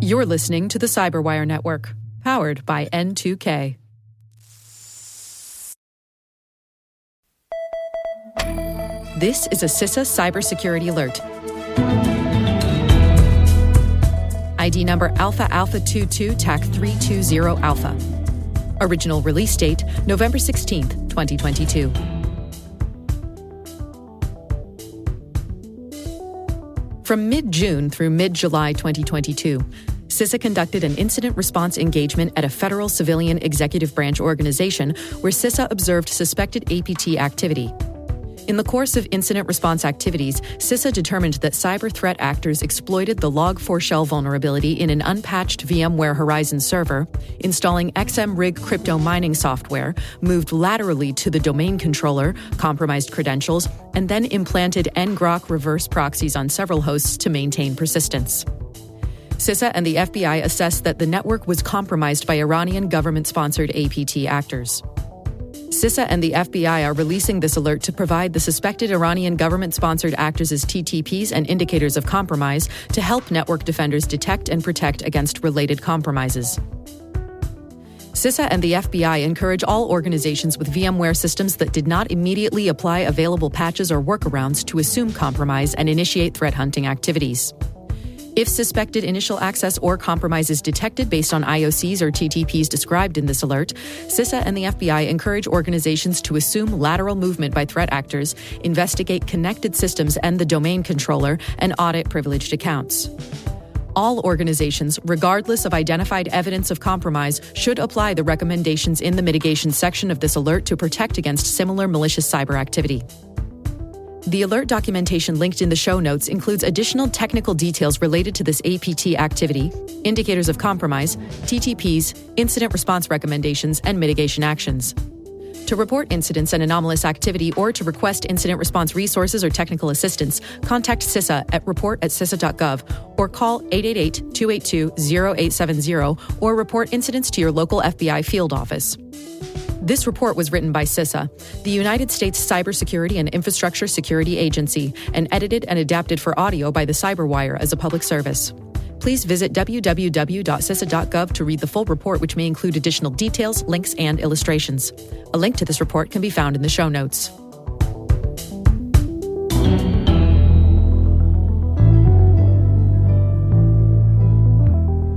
You're listening to the Cyberwire Network, powered by N2K. This is a CISA cybersecurity alert. ID number Alpha Alpha 22 TAC 320 Alpha. Original release date November 16th, 2022. From mid June through mid July 2022, CISA conducted an incident response engagement at a federal civilian executive branch organization where CISA observed suspected APT activity. In the course of incident response activities, CISA determined that cyber threat actors exploited the Log4Shell vulnerability in an unpatched VMware Horizon server, installing XMRig crypto mining software, moved laterally to the domain controller, compromised credentials, and then implanted ngrok reverse proxies on several hosts to maintain persistence. CISA and the FBI assessed that the network was compromised by Iranian government sponsored APT actors. CISA and the FBI are releasing this alert to provide the suspected Iranian government sponsored actors as TTPs and indicators of compromise to help network defenders detect and protect against related compromises. CISA and the FBI encourage all organizations with VMware systems that did not immediately apply available patches or workarounds to assume compromise and initiate threat hunting activities. If suspected initial access or compromise is detected based on IOCs or TTPs described in this alert, CISA and the FBI encourage organizations to assume lateral movement by threat actors, investigate connected systems and the domain controller, and audit privileged accounts. All organizations, regardless of identified evidence of compromise, should apply the recommendations in the mitigation section of this alert to protect against similar malicious cyber activity. The alert documentation linked in the show notes includes additional technical details related to this APT activity, indicators of compromise, TTPs, incident response recommendations, and mitigation actions. To report incidents and anomalous activity or to request incident response resources or technical assistance, contact CISA at report at CISA.gov or call 888 282 0870 or report incidents to your local FBI field office. This report was written by CISA, the United States Cybersecurity and Infrastructure Security Agency, and edited and adapted for audio by the Cyberwire as a public service. Please visit www.cisa.gov to read the full report, which may include additional details, links, and illustrations. A link to this report can be found in the show notes.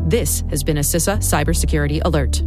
This has been a CISA Cybersecurity Alert.